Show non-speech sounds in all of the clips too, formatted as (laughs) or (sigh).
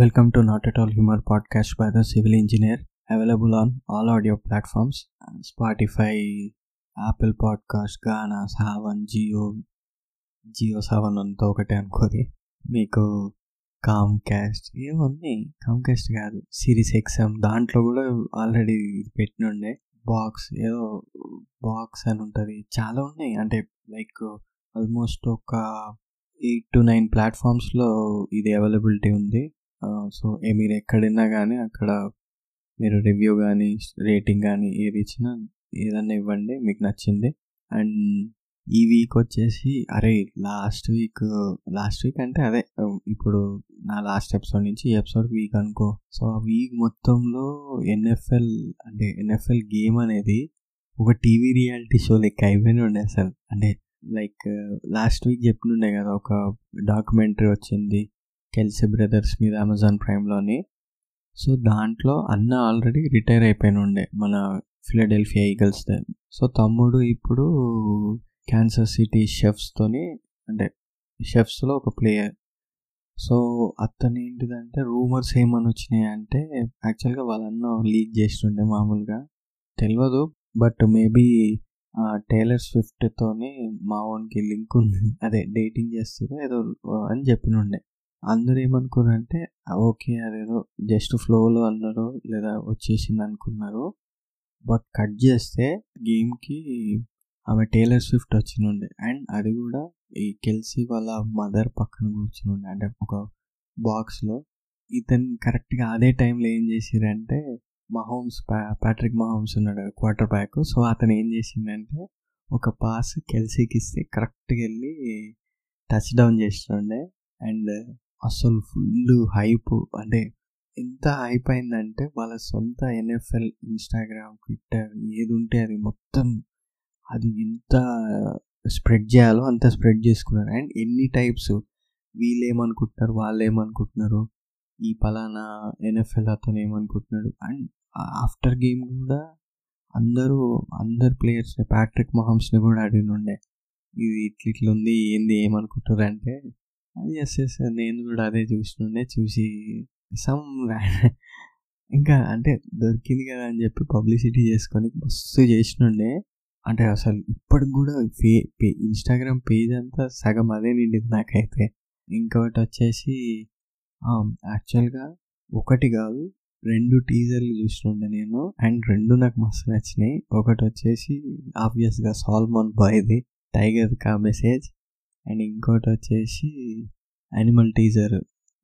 Welcome to Not at All Humor podcast by the Civil Engineer, available on all audio platforms Spotify, Apple Podcast, Ghana, Savan, Geo, Jio Saavn అంతా ఒకటే అనుకోది. మీకు com క్యాస్ట్ ఏముంది? కామ్ caste కాదు series exam దాంట్లో కూడా ఆల్రెడీ పెట్టినుండే. బాక్స్ ఏదో బాక్స్ అని ఉంటుంది. చాలా ఉన్నాయి. అంటే లైక్ ఆల్మోస్ట్ ఒక ఎయిట్ టు నైన్ ప్లాట్ఫామ్స్లో ఇది అవైలబిలిటీ ఉంది. సో మీరు ఎక్కడైనా కానీ అక్కడ మీరు రివ్యూ కానీ రేటింగ్ కానీ ఏది ఇచ్చినా ఏదన్నా ఇవ్వండి మీకు నచ్చింది. అండ్ ఈ వీక్ వచ్చేసి అరే లాస్ట్ వీక్ లాస్ట్ వీక్ అంటే అదే ఇప్పుడు నా లాస్ట్ ఎపిసోడ్ నుంచి ఈ ఎపిసోడ్ వీక్ అనుకో. సో ఆ వీక్ మొత్తంలో ఎన్ఎఫ్ఎల్ అంటే ఎన్ఎఫ్ఎల్ గేమ్ అనేది ఒక టీవీ రియాలిటీ షో లెక్క అయిపోయిన ఉండే అసలు. అంటే లైక్ లాస్ట్ వీక్ చెప్పినుండే కదా ఒక డాక్యుమెంటరీ వచ్చింది. కెల్సీ బ్రదర్స్ మీద అమెజాన్ ప్రైమ్లోని సో దాంట్లో అన్న ఆల్రెడీ రిటైర్ అయిపోయిన ఉండే మన ఫిలడెల్ఫియా ఈగల్స్ సో తమ్ముడు ఇప్పుడు క్యాన్సర్ సిటీ షెఫ్స్తోని అంటే షెఫ్స్లో ఒక ప్లేయర్ సో అతను ఏంటిదంటే రూమర్స్ ఏమని వచ్చినాయి అంటే యాక్చువల్గా వాళ్ళన్న లీక్ చేస్తుండే మామూలుగా. తెలియదు బట్ మేబీ టైలర్ స్విఫ్ట్తోని మా ఓన్కి లింక్ ఉంది. అదే డేటింగ్ చేస్తారు ఏదో అని చెప్పినుండే. అందరూ ఏమనుకున్నారంటే ఓకే అదేదో జస్ట్ ఫ్లోలో అన్నారు లేదా వచ్చేసింది అనుకున్నారు బట్ కట్ చేస్తే గేమ్కి ఆమె టైలర్ స్విఫ్ట్ వచ్చినుండే అండ్ అది కూడా ఈ కెల్సీ వాళ్ళ మదర్ పక్కన కూర్చునుండే అంటే ఒక బాక్స్లో ఇతను కరెక్ట్గా అదే టైంలో ఏం చేసిరంటే మహోమ్స్ ప్యాట్రిక్ మహోమ్స్ ఉన్నాడు క్వార్టర్ బ్యాక్. సో అతను ఏం చేసిందంటే ఒక పాస్ కెల్సీకి ఇస్తే కరెక్ట్గా వెళ్ళి టచ్ డౌన్ చేస్తుండే. అండ్ అసలు ఫుల్ హైప్. అంటే ఎంత హైప్ అయిందంటే వాళ్ళ సొంత ఎన్ఎఫ్ఎల్ ఇన్స్టాగ్రామ్ ట్విట్టర్ ఏది ఉంటే అది మొత్తం అది ఎంత స్ప్రెడ్ చేయాలో అంత స్ప్రెడ్ చేసుకున్నారు. అండ్ ఎన్ని టైప్స్ వీళ్ళు ఏమనుకుంటున్నారు వాళ్ళు ఏమనుకుంటున్నారు ఈ పలానా ఎన్ఎఫ్ఎల్ అతను ఏమనుకుంటున్నాడు అండ్ ఆఫ్టర్ గేమ్ కూడా అందరూ అందరు ప్లేయర్స్ ప్యాట్రిక్ మహమ్స్ని కూడా అడిగినుండే ఇది ఇట్లా ఇట్లా ఉంది ఏంది ఏమనుకుంటారు అంటే ఎస్ ఎస్ నేను కూడా అదే చూసినుండే చూసి సమ్ (laughs) ఇంకా అంటే దొరికింది కదా అని చెప్పి పబ్లిసిటీ చేసుకొని మస్తు చేసినుండే అంటే అసలు ఇప్పటికి కూడా పే పే ఇన్స్టాగ్రామ్ పేజ్ అంతా సగం అదే నిండింది నాకైతే. ఇంకొకటి వచ్చేసి యాక్చువల్గా ఒకటి కాదు రెండు టీజర్లు చూసినుండే నేను. అండ్ రెండు నాకు మస్తు నచ్చినాయి. ఒకటి వచ్చేసి ఆబ్వియస్గా సాల్మన్ బాయ్ది టైగర్ కా మెసేజ్ అండ్ ఇంకోటి వచ్చేసి యానిమల్ టీజర్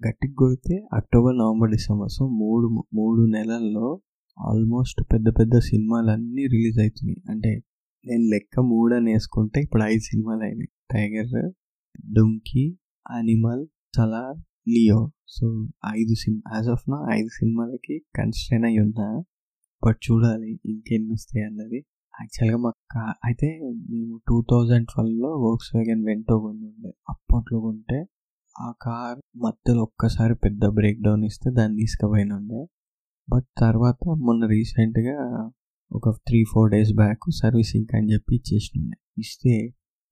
గట్టికి కొడితే అక్టోబర్ నవంబర్ డిసెంబర్ సో మూడు మూడు నెలల్లో ఆల్మోస్ట్ పెద్ద పెద్ద సినిమాలన్నీ రిలీజ్ అవుతున్నాయి. అంటే నేను లెక్క మూడు అని వేసుకుంటే ఇప్పుడు ఐదు సినిమాలు అయినాయి. టైగర్ డుంకీ అనిమల్ సలార్ లియో సో ఐదు సినిమా యాజ్ ఆఫ్ నా ఐదు సినిమాలకి కన్స్ట్రైన్ అయి ఉన్నా బట్ చూడాలి ఇంకెన్ని వస్తాయి అన్నది. యాక్చువల్గా మాకు కా అయితే మేము టూ థౌజండ్ ట్వెల్వ్లో వర్క్స్ వ్యాగన్ వెంటో ఉండే అప్పట్లో కొంటే ఆ కార్ మధ్యలో ఒక్కసారి పెద్ద బ్రేక్ డౌన్ ఇస్తే దాన్ని తీసుకుపోయిన ఉండే బట్ తర్వాత మొన్న రీసెంట్గా ఒక three four days back servicing అని చెప్పి ఇచ్చేసినండే. ఇస్తే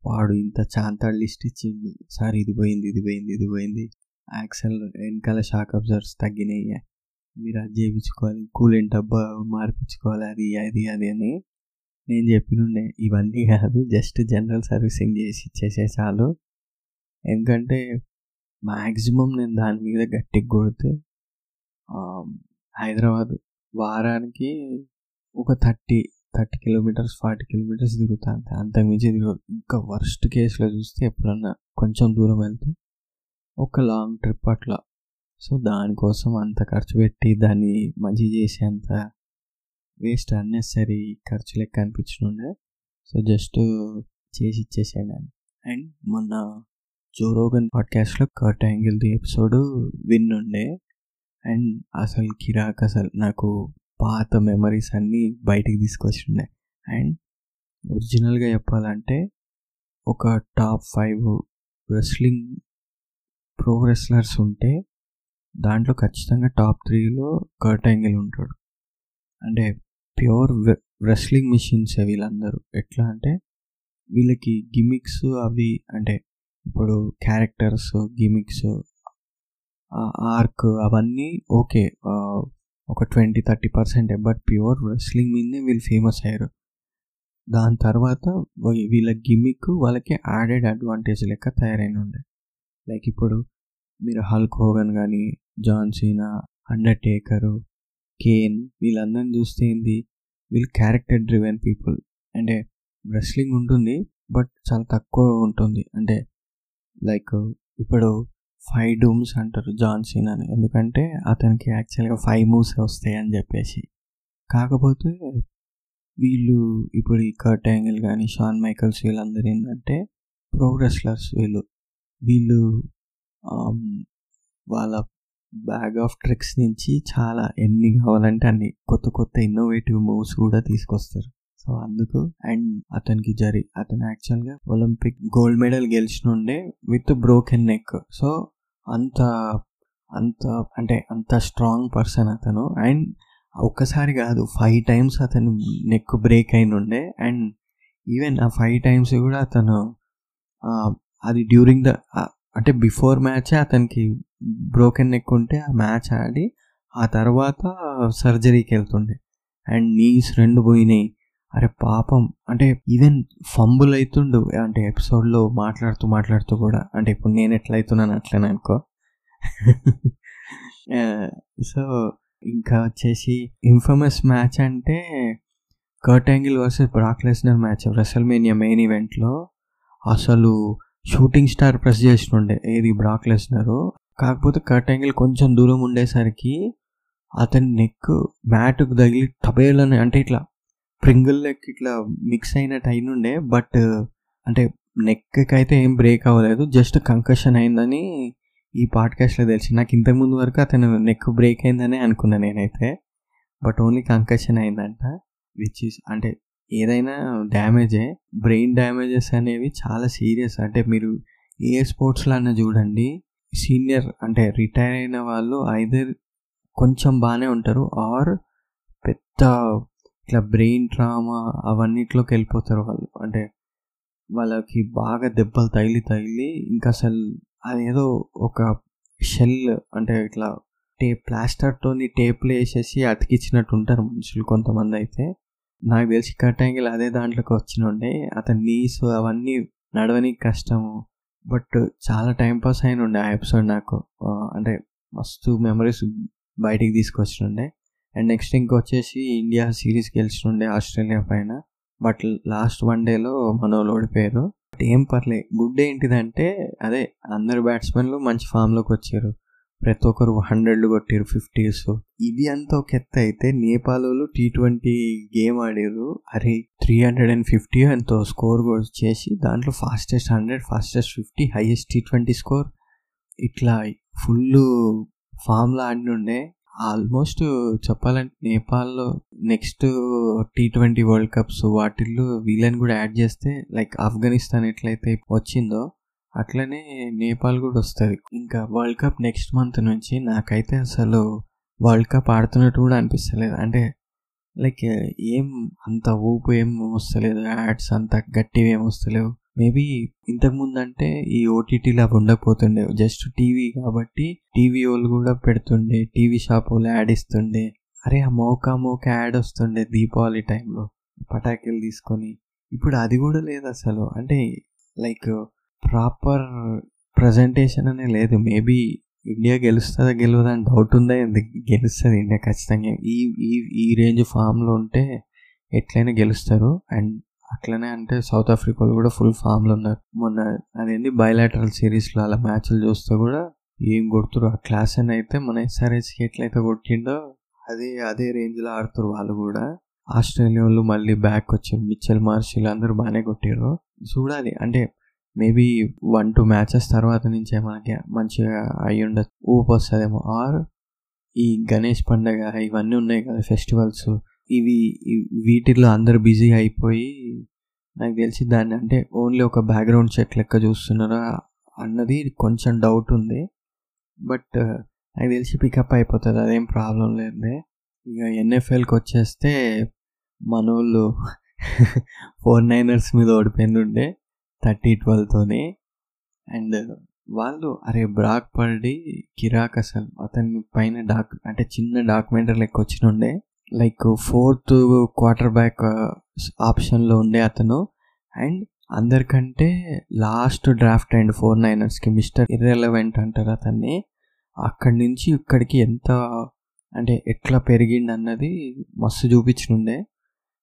వాడు ఇంత చాంతాడు లిస్ట్ ఇచ్చింది సార్ ఇది పోయింది ఇది పోయింది ఇది పోయింది. యాక్సెల్ వెనకాల షాక్ అబ్జర్వ్స్ తగ్గినాయి. మీరు అది చేయించుకోవాలి. కూలెంట్ డబ్బా మార్పించుకోవాలి. అది అది అది అని నేను చెప్పినుండే ఇవన్నీ కాదు జస్ట్ జనరల్ సర్వీసింగ్ చేసి ఇచ్చేసే చాలు. ఎందుకంటే మ్యాక్సిమం నేను దాని మీద గట్టికి కొడితే హైదరాబాద్ వారానికి ఒక thirty thirty kilometres forty kilometres తిరుగుతా అంతే. అంతకుమించి తిరుగు ఇంకా వర్స్ట్ కేసులో చూస్తే ఎప్పుడన్నా కొంచెం దూరం వెళ్తే ఒక లాంగ్ ట్రిప్ అట్లా. సో దానికోసం అంత ఖర్చు పెట్టి దాన్ని మంచి చేసేంత వేస్ట్ అన్నెసరీ ఖర్చు లెక్క అనిపించనుండే సో జస్ట్ చేసి ఇచ్చేసాను అండ్ మొన్న జోరోగన్ పాడ్కాస్ట్లో కర్ట్ యాంగిల్ది ఎపిసోడ్ విన్నుండే. అండ్ అసలు కిరాక్ అసలు నాకు పాత మెమరీస్ అన్నీ బయటికి తీసుకొచ్చిండే. అండ్ ఒరిజినల్గా చెప్పాలంటే ఒక top five wrestling pro wrestlers ఉంటే దాంట్లో ఖచ్చితంగా టాప్ త్రీలో కర్ట్ యాంగిల్ ఉంటాడు. అంటే ప్యూర్ రెస్లింగ్ మిషన్స్ వీళ్ళందరూ. ఎట్లా అంటే వీళ్ళకి గిమిక్స్ అవి అంటే ఇప్పుడు క్యారెక్టర్స్ గిమిక్స్ ఆర్క్ అవన్నీ ఓకే. ఒక ట్వంటీ థర్టీ పర్సెంటే బట్ ప్యూర్ రెస్లింగ్ మీదనే వీళ్ళు ఫేమస్ అయ్యారు. దాని తర్వాత వీళ్ళ గిమిక్ వాళ్ళకి యాడెడ్ అడ్వాంటేజ్ లెక్క తయారైన ఉండే. లైక్ ఇప్పుడు మీరు హల్క్ హోగన్ కానీ జాన్ సీనా అండర్టేకరు కేన్ వీళ్ళందరిని చూస్తే ఏంది? వీళ్ళు క్యారెక్టర్ డ్రివెన్ పీపుల్ అంటే రెస్లింగ్ ఉంటుంది బట్ చాలా తక్కువ ఉంటుంది. అంటే లైక్ ఇప్పుడు ఫైవ్ డూమ్స్ అంటారు జాన్ సీన్ అని ఎందుకంటే అతనికి యాక్చువల్గా ఫైవ్ మూవ్స్ వస్తాయి అని చెప్పేసి. కాకపోతే వీళ్ళు ఇప్పుడు ఈ కర్ట్ యాంగిల్ కానీ షాన్ మైకల్స్ వీళ్ళందరూ ఏంటంటే ప్రో రెస్లర్స్ వీళ్ళు. వీళ్ళు um, వాళ్ళ బ్యాగ్ ఆఫ్ ట్రిక్స్ నుంచి చాలా ఎన్ని కావాలంటే అన్ని కొత్త కొత్త ఇన్నోవేటివ్ మూవ్స్ కూడా తీసుకొస్తారు. సో అందుకు అండ్ అతనికి జరి అతను యాక్చువల్గా ఒలింపిక్ గోల్డ్ మెడల్ గెలిచినుండే విత్ బ్రోకెన్ నెక్ సో అంత అంత అంటే అంత స్ట్రాంగ్ పర్సన్ అతను. అండ్ ఒక్కసారి కాదు ఫైవ్ టైమ్స్ అతను నెక్ బ్రేక్ అయినుండే. అండ్ ఈవెన్ ఆ ఫైవ్ టైమ్స్ కూడా అతను అది డ్యూరింగ్ ద అంటే బిఫోర్ మ్యాచే అతనికి బ్రోకెన్ నెక్ ఉంటే ఆ మ్యాచ్ ఆడి ఆ తర్వాత సర్జరీకి వెళ్తుండే. అండ్ నీస్ రెండు పోయినాయి. అరే పాపం. అంటే ఈవెన్ ఫంబుల్ అవుతుండు అంటే ఎపిసోడ్లో మాట్లాడుతూ మాట్లాడుతూ కూడా. అంటే ఇప్పుడు నేను ఎట్లా అవుతున్నాను అట్లనే అనుకో. (laughs) సో ఇంకా వచ్చేసి ఇన్ఫమస్ మ్యాచ్ అంటే Kurt Angle versus Brock Lesnar match. WrestleMania main ఈవెంట్లో అసలు షూటింగ్ స్టార్ ప్రెస్ చేసినుండే ఏది? బ్రాక్ లెస్నరు కాకపోతే కట్ యాంగిల్ కొంచెం దూరం ఉండేసరికి అతని నెక్ మ్యాట్కు తగిలి టబేలని అంటే ఇట్లా ప్రింగిల్ లెక్ ఇట్లా మిక్స్ అయినట్టు అయినుండే బట్ అంటే నెక్కి అయితే ఏం బ్రేక్ అవ్వలేదు జస్ట్ కంకషన్ అయిందని ఈ పాడ్కాస్ట్లో తెలిసి నాకు ఇంతకుముందు వరకు అతను నెక్ బ్రేక్ అయిందనే అనుకున్నా నేనైతే బట్ ఓన్లీ కంకషన్ అయిందంట విచ్ ఈస్ అంటే ఏదైనా డ్యామేజే బ్రెయిన్ డ్యామేజెస్ అనేవి చాలా సీరియస్ అంటే మీరు ఏ స్పోర్ట్స్లో అన్న చూడండి సీనియర్ అంటే రిటైర్ అయిన వాళ్ళు ఐదర్ కొంచెం బాగానే ఉంటారు. ఆర్ పెద్ద ఇట్లా బ్రెయిన్ ట్రామా అవన్నిట్లోకి వెళ్ళిపోతారు వాళ్ళు. అంటే వాళ్ళకి బాగా దెబ్బలు తగిలి తగిలి ఇంకా అసలు అదేదో ఒక షెల్ అంటే ఇట్లా టేప్ ప్లాస్టర్తోని టేప్లు వేసేసి అతికిచ్చినట్టు ఉంటారు మనుషులు కొంతమంది అయితే. నాకు తెలిసి కట్ యాంగిల్ అదే దాంట్లోకి వచ్చినుండే అతని నీస్ అవన్నీ నడవనికి కష్టము బట్ చాలా టైం పాస్ అయిన ఉండే ఆ ఎపిసోడ్ నాకు. అంటే మస్తు మెమరీస్ బయటికి తీసుకొచ్చినుండే అండ్ నెక్స్ట్ ఇంకొచ్చేసి ఇండియా సిరీస్ గెలిచినుండే ఆస్ట్రేలియా పైన. బట్ లాస్ట్ వన్ డేలో మనోళ్ళు ఓడిపోయారు. బట్ ఏం పర్లేదు గుడ్ ఏంటిదంటే అదే అందరు బ్యాట్స్మెన్లు మంచి ఫామ్లోకి వచ్చారు. ప్రతి ఒక్కరు హండ్రెడ్లు కొట్టారు ఫిఫ్టీస్. ఇది అంతా ఒక ఎత్త అయితే నేపాల్ టీ ట్వంటీ గేమ్ ఆడారు అరే త్రీ హండ్రెడ్ అండ్ ఫిఫ్టీ ఎంతో స్కోర్ చేసి దాంట్లో fastest hundred fastest fifty highest T twenty score. ఇట్లా ఫుల్ ఫామ్లో ఆడినుండే. ఆల్మోస్ట్ చెప్పాలంటే నేపాల్లో next T twenty world cups వాటిల్లో వీళ్ళని కూడా యాడ్ చేస్తే లైక్ ఆఫ్ఘనిస్తాన్ ఎట్లయితే వచ్చిందో అట్లనే నేపాల్ కూడా వస్తుంది. ఇంకా వరల్డ్ కప్ నెక్స్ట్ మంత్ నుంచి నాకైతే అసలు వరల్డ్ కప్ ఆడుతున్నట్టు కూడా అనిపిస్తలేదు. అంటే లైక్ ఏం అంత ఊపు ఏం వస్తలేదు. యాడ్స్ అంత గట్టివి ఏం వస్తలేవు. మేబీ ఇంతకుముందు అంటే ఈ ఓటీటీలు అవి ఉండకపోతుండే. జస్ట్ టీవీ కాబట్టి టీవీ వాళ్ళు కూడా పెడుతుండే. టీవీ షాప్ వాళ్ళు యాడ్ ఇస్తుండే. అరే ఆ మోకా మోకా యాడ్ వస్తుండే దీపావళి టైంలో. పటాకీలు తీసుకొని. ఇప్పుడు అది కూడా లేదు అసలు. అంటే లైక్ ప్రాపర్ ప్రజెంటేషన్ అనే లేదు. మేబీ ఇండియా గెలుస్తుందా గెలవదా అని డౌట్ ఉందా? గెలుస్తుంది ఇండియా ఖచ్చితంగా. ఈ ఈ ఈ రేంజ్ ఫామ్లో ఉంటే ఎట్లయినా గెలుస్తారు. అండ్ అట్లనే అంటే సౌత్ ఆఫ్రికాలో కూడా ఫుల్ ఫామ్లో ఉన్నారు. మొన్న అదేంటి బయలాటరల్ సిరీస్లో అలా మ్యాచ్లు చూస్తే కూడా ఏం కొడుతురు ఆ క్లాస్ అని అయితే మన ఎస్ఆర్ఎస్కి ఎట్లయితే కొట్టిండో అదే అదే రేంజ్లో ఆడుతారు వాళ్ళు కూడా. ఆస్ట్రేలియా వాళ్ళు మళ్ళీ బ్యాక్ వచ్చారు మిచ్చల్ మార్షల్ అందరూ బాగానే కొట్టారు చూడాలి. అంటే మేబీ వన్ టూ మ్యాచెస్ తర్వాత నుంచే మనకి మంచిగా అయి ఉండదు ఊపు వస్తుందేమో ఆర్ ఈ గణేష్ పండగ ఇవన్నీ ఉన్నాయి కదా ఫెస్టివల్స్. ఇవి వీటిల్లో అందరు బిజీ అయిపోయి నాకు తెలిసి దాన్ని అంటే ఓన్లీ ఒక బ్యాక్గ్రౌండ్ చెక్ లెక్క చూస్తున్నారా అన్నది కొంచెం డౌట్ ఉంది. బట్ నాకు తెలిసి పికప్ అయిపోతుంది అదేం ప్రాబ్లం లేదు ఇక ఎన్ఎఫ్ఎల్కి వచ్చేస్తే మనోళ్ళు (laughs) ఫోర్ నైనర్స్ మీద ఓడిపోయింది ఉండే థర్టీ ట్వెల్వ్తోని. అండ్ వాళ్ళు అరే బ్రాక్ పడి కిరాక్ అసలు. అతని పైన డాక్ అంటే చిన్న డాక్యుమెంటరీ లెక్క వచ్చినుండే లైక్ ఫోర్త్ క్వార్టర్ బ్యాక్ ఆప్షన్లో ఉండే అతను. అండ్ అందరికంటే లాస్ట్ డ్రాఫ్ట్ అండ్ ఫోర్ నైనర్స్కి మిస్టర్ ఇర్రెలవెంట్ అంటారు అతన్ని. అక్కడి నుంచి ఇక్కడికి ఎంత అంటే ఎట్లా పెరిగింది అన్నది మస్తు చూపించనుండే.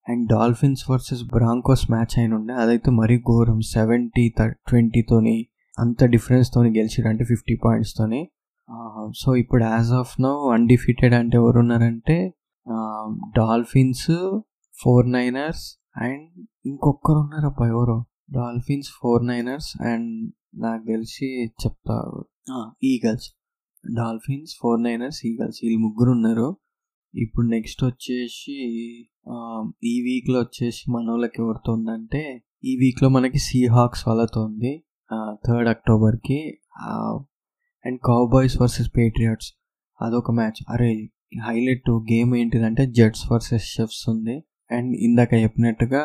And Dolphins versus Broncos match అయిన ఉండే అదైతే మరీ ఘోరం. సెవెంటీ ట్వంటీతోని అంత డిఫరెన్స్తోని గెలిచిరు అంటే ఫిఫ్టీ పాయింట్స్తోని సో ఇప్పుడు యాజ్ ఆఫ్ నో అన్డిఫీటెడ్ అంటే ఎవరు ఉన్నారంటే డాల్ఫిన్స్ ఫోర్ నైనర్స్ అండ్ ఇంకొకరు ఉన్నారబ్బా ఎవరు. డాల్ఫిన్స్ ఫోర్ నైనర్స్ అండ్ నాకు తెలిసి చెప్తా Eagles. Dolphins four Niners Eagles. వీళ్ళు ముగ్గురు ఉన్నారు ఇప్పుడు నెక్స్ట్ వచ్చేసి ఈ వీక్లో వచ్చేసి మన వాళ్ళకి ఎవరితో ఉందంటే ఈ వీక్లో మనకి సీ హాక్స్ వాళ్ళతో ఉంది. థర్డ్ అక్టోబర్కి అండ్ కౌబాయ్స్ వర్సెస్ పేట్రియట్స్ అదొక మ్యాచ్ అరే హైలైట్ గేమ్ ఏంటిదంటే జెట్స్ వర్సెస్ షెఫ్స్ ఉంది. అండ్ ఇందాక చెప్పినట్టుగా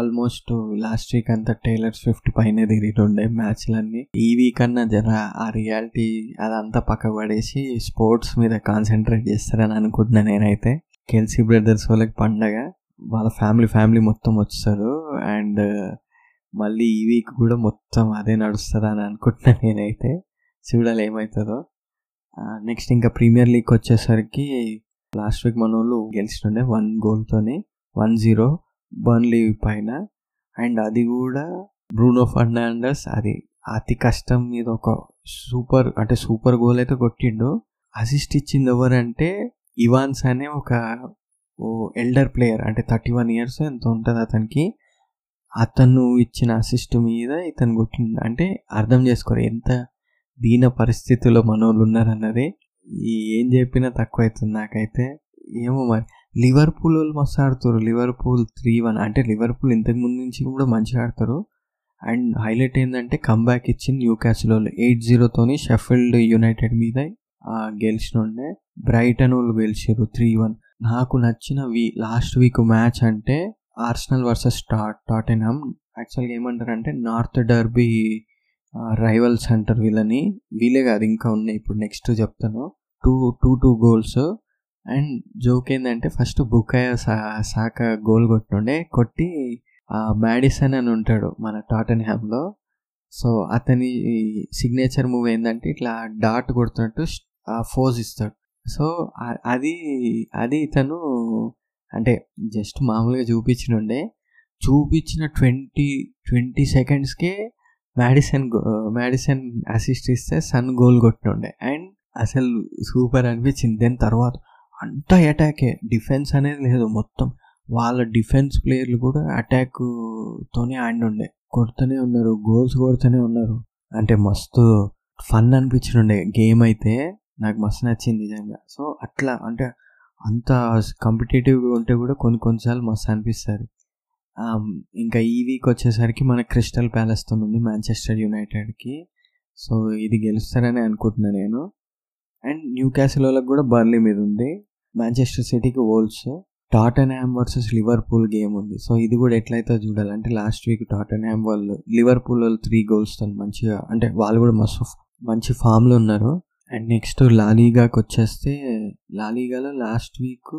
ఆల్మోస్ట్ లాస్ట్ వీక్ అంతా టైలర్ స్విఫ్ట్ పైన తిరిగిటుండే మ్యాచ్లన్నీ. ఈ వీక్ అన్నా జర ఆ రియాలిటీ అదంతా పక్క పడేసి స్పోర్ట్స్ మీద కాన్సన్ట్రేట్ చేస్తారని అనుకుంటున్నా నేనైతే. కెల్సీ బ్రదర్స్ వాళ్ళకి పండగ వాళ్ళ ఫ్యామిలీ ఫ్యామిలీ మొత్తం వచ్చారు అండ్ మళ్ళీ ఈ వీక్ కూడా మొత్తం అదే నడుస్తుంది అని అనుకుంటున్నా నేనైతే. చూడాలి ఏమవుతుందో నెక్స్ట్ ఇంకా ప్రీమియర్ లీగ్ వచ్చేసరికి లాస్ట్ వీక్ మన వాళ్ళు గెలిచిస్తుండే వన్ గోల్తోని వన్ జీరో. బర్న్లీ పైన. అండ్ అది కూడా బ్రూనో ఫర్నాండస్. అది అతి కష్టం మీద ఒక సూపర్ అంటే సూపర్ గోల్ అయితే కొట్టిండు. అసిస్ట్ ఇచ్చింది ఎవరంటే ఇవాన్స్ అనే ఒక ఎల్డర్ ప్లేయర్. అంటే థర్టీ వన్ ఇయర్స్ ఎంత ఉంటుంది అతనికి. అతను ఇచ్చిన అసిస్ట్ మీద ఇతను కొట్టిండు. అంటే అర్థం చేసుకోరు ఎంత దీన పరిస్థితుల్లో మనోళ్ళు ఉన్నారన్నది. ఏం చెప్పినా తక్కువ అవుతుంది నాకైతే. ఏమో మరి. లివర్పూల్ వాళ్ళు మస్తు ఆడుతారు. లివర్పూల్ త్రీ వన్ అంటే లివర్పూల్ ఇంతకు ముందు నుంచి కూడా మంచిగా ఆడతారు. అండ్ హైలైట్ ఏంటంటే కంబ్యాక్ ఇచ్చింది న్యూ క్యాసిల్ వాళ్ళు ఎయిట్ జీరోతోని షెఫిల్డ్ యునైటెడ్ మీద గెలిచినుండే బ్రైటన్ వాళ్ళు గెలిచారు త్రీ వన్ నాకు నచ్చిన వీ లాస్ట్ వీక్ మ్యాచ్ అంటే ఆర్సనల్ వర్సెస్ టాట్ టాటెన్హమ్ యాక్చువల్గా ఏమంటారంటే నార్త్ డర్బీ రైవల్స్ అంటారు వీళ్ళని. వీలే కాదు ఇంకా ఉన్నాయి. ఇప్పుడు నెక్స్ట్ చెప్తాను. Two two two goals and joke ఏంటంటే ఫస్ట్ బుకాయ అయ్యే సాక గోల్ కొట్టుండే కొట్టి మ్యాడిసన్ అని ఉంటాడు మన టాటన్ హ్యామ్లో సో అతని సిగ్నేచర్ మూవ్ ఏంటంటే ఇట్లా డాట్ కొడుతున్నట్టు ఫోజ్ ఇస్తాడు. సో అది అది ఇతను అంటే జస్ట్ మామూలుగా చూపించినుండే. చూపించిన ట్వంటీ ట్వంటీ సెకండ్స్కే మ్యాడిసన్ మ్యాడిసన్ అసిస్ట్ ఇస్తే సన్ గోల్ కొట్టినుండే అండ్ అసలు సూపర్ అనిపించింది. దాని తర్వాత అంతా అటాకే డిఫెన్స్ అనేది లేదు మొత్తం. వాళ్ళ డిఫెన్స్ ప్లేయర్లు కూడా అటాక్తోనే ఆడినుండే కొడుతూనే ఉన్నారు గోల్స్ కొడుతూనే ఉన్నారు. అంటే మస్తు ఫన్ అనిపించిండే గేమ్ అయితే నాకు మస్తు నచ్చింది నిజంగా. సో అట్లా అంటే అంత కాంపిటేటివ్గా ఉంటే కూడా కొన్ని కొన్నిసార్లు మస్తు అనిపిస్తుంది. Um, ఇంకా ఈ వీక్ వచ్చేసరికి మన క్రిస్టల్ ప్యాలెస్తో ఉంది మాంచెస్టర్ యునైటెడ్కి సో ఇది గెలుస్తారని అనుకుంటున్నాను నేను. అండ్ న్యూ క్యాసిల్ వాళ్ళకి కూడా బర్లీ మీద ఉంది. మాంచెస్టర్ సిటీకి Wolves Tottenham versus Liverpool game ఉంది. సో ఇది కూడా ఎట్లయితే చూడాలంటే లాస్ట్ వీక్ టాటన్ హ్యామ్ వాళ్ళు లివర్పూల్ వాళ్ళు త్రీ గోల్స్తో మంచిగా అంటే వాళ్ళు కూడా మస్తు మంచి ఫామ్లో ఉన్నారు. అండ్ నెక్స్ట్ లాలీగాకి వచ్చేస్తే లాలీగాలో లాస్ట్ వీక్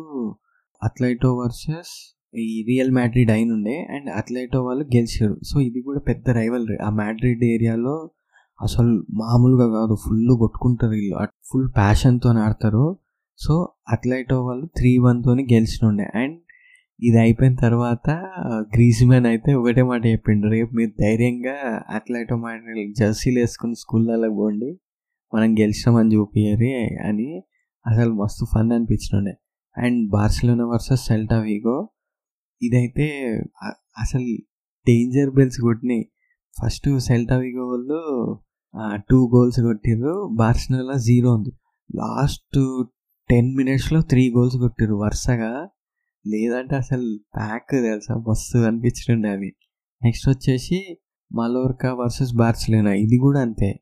అథ్లైటో వర్సెస్ ఈ రియల్ మ్యాడ్రిడ్ అయిన ఉండే అండ్ అథ్లైటో వాళ్ళు గెలిచారు. సో ఇది కూడా పెద్ద రైవల్ ఆ మ్యాడ్రిడ్ ఏరియాలో అసలు మామూలుగా కాదు ఫుల్ కొట్టుకుంటారు వీళ్ళు. ఫుల్ ప్యాషన్తో ఆడతారు. సో అట్లైటో వాళ్ళు త్రీ వన్తో గెలిచినుండే అండ్ ఇది అయిపోయిన తర్వాత గ్రీజ్మెన్ అయితే ఒకటే మాట చెప్పిండు. రేపు మీరు ధైర్యంగా అట్లైటో మాట జెర్సీలు వేసుకుని స్కూళ్ళలో పోండి. మనం గెలిచినామని చూపించారు అని అసలు మస్తు fun అనిపించినుండే and Barcelona versus Celta Vigo. ఇదైతే అసలు డేంజర్ బెల్స్ కొట్టినాయి. ఫస్ట్ సెల్టా వీగో వాళ్ళు టూ గోల్స్ కొట్టిర్రు. బార్సిలోనా జీరో ఉంది. లాస్ట్ టెన్ మినిట్స్లో త్రీ గోల్స్ కొట్టిర్రు వరుసగా. లేదంటే అసలు ప్యాక్ తెలుసా? మస్తు అనిపించిండే అది. నెక్స్ట్ వచ్చేసి మలోర్కా వర్సెస్ బార్సిలోనా? ఇది కూడా అంతే.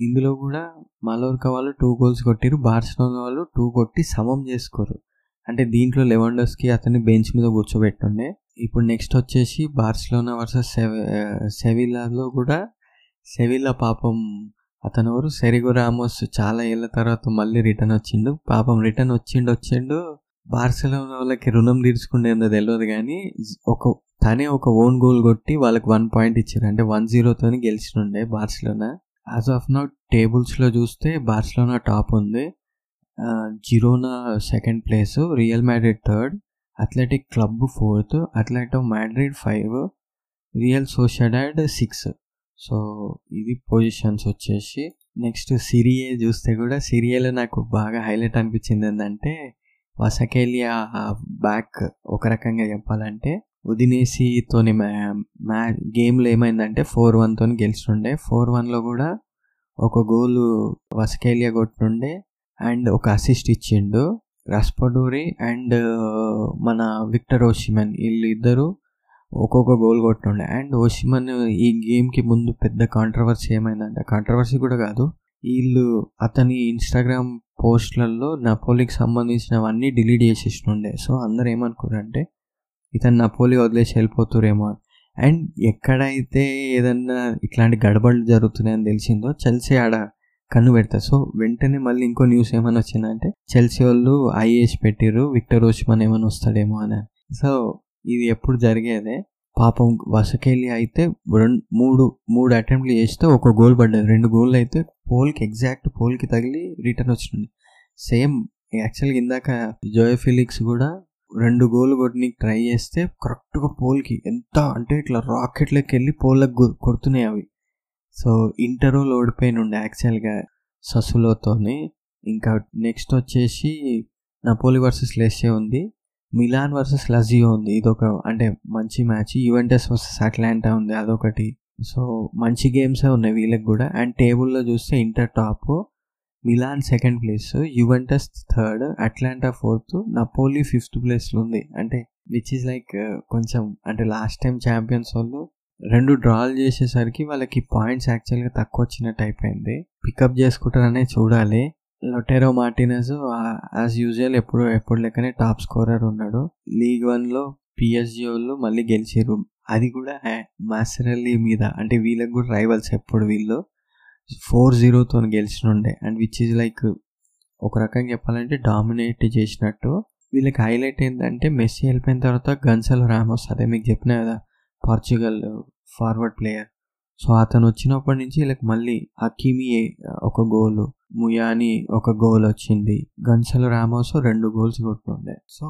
ఇందులో కూడా మలోర్కా వాళ్ళు టూ గోల్స్ కొట్టిరు బార్సిలోనా వాళ్ళు టూ కొట్టి సమం చేసుకోరు. అంటే దీంట్లో లెవెండర్స్కి అతన్ని బెంచ్ మీద కూర్చోబెట్టుండే. ఇప్పుడు నెక్స్ట్ వచ్చేసి బార్సిలోనా వర్సెస్ సెవిలాలో కూడా సెవిల్లా పాపం అతను ఎవరు సెరిగో రామోస్ చాలా ఏళ్ళ తర్వాత మళ్ళీ రిటర్న్ వచ్చిండు. పాపం రిటర్న్ వచ్చిండు వచ్చిండు. బార్సెలోనా వాళ్ళకి రుణం తీర్చుకుండేందో తెలియదు కానీ ఒక తనే ఒక ఓన్ గోల్ కొట్టి వాళ్ళకి వన్ పాయింట్ ఇచ్చారు. అంటే వన్ జీరోతో గెలిచినుండే బార్సిలోనా. యాజ్ ఆఫ్ నౌ టేబుల్స్లో చూస్తే బార్సిలోనా టాప్ ఉంది. Girona second place Real Madrid third Athletic Club fourth Atletico Madrid five Real Sociedad six. So ఇది పొజిషన్స్ వచ్చేసి నెక్స్ట్ సిరియే చూస్తే కూడా సిరియాలో నాకు బాగా హైలైట్ అనిపించింది ఏంటంటే వసకేలియా బ్యాక్ ఒక రకంగా చెప్పాలంటే ఉదినేసితోని మ్యా గేమ్లో ఏమైందంటే ఫోర్ వన్తో గెలిచిండే. ఫోర్ వన్లో కూడా ఒక గోలు వసకేలియా కొట్టుండే అండ్ ఒక అసిస్ట్ ఇచ్చిండు. రస్పడూరి అండ్ uh, మన విక్టర్ ఓషిమన్ వీళ్ళు ఇద్దరు ఒక్కొక్క గోల్ కొట్టుండే అండ్ ఓషిమన్ ఈ గేమ్కి ముందు పెద్ద కాంట్రవర్సీ ఏమైందంటే కాంట్రవర్సీ కూడా కాదు. వీళ్ళు అతని ఇన్స్టాగ్రామ్ పోస్ట్లలో నపోలికి సంబంధించినవన్నీ డిలీట్ చేసేసినుండే సో అందరు ఏమనుకున్నారంటే ఇతను నపోలి వదిలేసి వెళ్ళిపోతురేమో అండ్ ఎక్కడైతే ఏదన్నా ఇట్లాంటి గడబడులు జరుగుతున్నాయని తెలిసిందో చెల్సీ ఆడ కన్ను పెడతారు సో వెంటనే మళ్ళీ ఇంకో న్యూస్ ఏమైనా వచ్చిందంటే చెల్సీ వాళ్ళు ఐఏఎస్ పెట్టిర్రు విక్టర్ ఓష్మన్ ఏమైనా వస్తాడేమో అని. సో ఇది ఎప్పుడు జరిగేదే. పాపం వసకెళ్ళి అయితే రెండు మూడు మూడు అటెంప్ట్లు చేస్తే ఒక గోల్ పడ్డది. రెండు గోల్ అయితే పోల్కి ఎగ్జాక్ట్ పోల్కి తగిలి రిటర్న్ వచ్చింది. సేమ్ యాక్చువల్గా ఇందాక జోయ్ ఫిలిక్స్ కూడా రెండు గోల్ కొట్టడానికి ట్రై చేస్తే కరెక్ట్గా పోల్కి ఎంత అంటే ఇట్లా రాకెట్లోకి వెళ్ళి పోల్లకు కొడుతున్నాయి అవి. సో ఇంటర్వల్ ఓడిపోయిన ఉండే యాక్చువల్గా ససులోతోని. ఇంకా నెక్స్ట్ వచ్చేసి నపోలి వర్సెస్ లెస్సే ఉంది. మిలాన్ వర్సెస్ లజియో ఉంది. ఇదొక అంటే మంచి మ్యాచ్. యువెంటస్ వర్సెస్ అట్లాంటా ఉంది అదొకటి. సో మంచి గేమ్సే ఉన్నాయి వీళ్ళకి కూడా. అండ్ టేబుల్లో చూస్తే Inter top Milan second place Juventus third Atalanta fourth Napoli fifth ప్లేస్లో ఉంది. అంటే విచ్ ఈజ్ లైక్ కొంచెం అంటే లాస్ట్ టైం ఛాంపియన్స్ వాళ్ళు రెండు డ్రాలు చేసేసరికి వాళ్ళకి పాయింట్స్ యాక్చువల్గా తక్కువ వచ్చినట్టు అయిపోయింది. పికప్ చేసుకుంటారనే చూడాలి. లొటెరో మార్టినెస్ యాజ్ యూజువల్ ఎప్పుడు ఎప్పుడు లెక్కనే టాప్ స్కోరర్ ఉన్నాడు. లీగ్ వన్లో పిఎస్జి వాళ్ళు మళ్ళీ గెలిచారు. అది కూడా మాసరల్లీ మీద. అంటే వీళ్ళకి కూడా రైవల్స్ ఎప్పుడు వీళ్ళు. ఫోర్ జీరోతో గెలిచినుండే అండ్ విచ్ ఈజ్ లైక్ ఒక రకంగా చెప్పాలంటే డామినేట్ చేసినట్టు. వీళ్ళకి హైలైట్ ఏంటంటే మెస్సీ వెళ్ళిపోయిన తర్వాత గన్సల్ రామోస్ అదే మీకు చెప్పిన కదా పార్చుగల్ ఫార్వర్డ్ ప్లేయర్ సో అతను వచ్చినప్పటి నుంచి వీళ్ళకి మళ్ళీ హకీమి ఒక గోలు ముయాని ఒక గోల్ వచ్చింది. గన్సల్ రామోస్ రెండు గోల్స్ కొట్టుండే. సో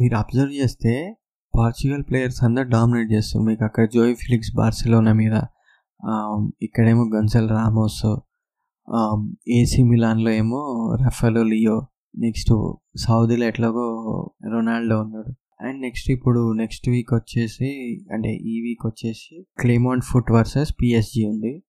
మీరు అబ్జర్వ్ చేస్తే పార్చుగల్ ప్లేయర్స్ అందరు డామినేట్ చేస్తారు మీకు అక్కడ జోయ్ ఫిలిక్స్ బార్సిలోనా మీద ఇక్కడేమో గన్సల్ రామోస్ ఏసీ మిలాన్లో ఏమో రఫెలో లియో నెక్స్ట్ సౌదీలో ఎట్లాగో రొనాల్డో ఉన్నాడు. అండ్ నెక్స్ట్ ఇప్పుడు నెక్స్ట్ వీక్ వచ్చేసి అంటే ఈ వీక్ వచ్చేసి క్లేమాన్ ఫుట్ వర్సెస్ పిఎస్జి ఉంది.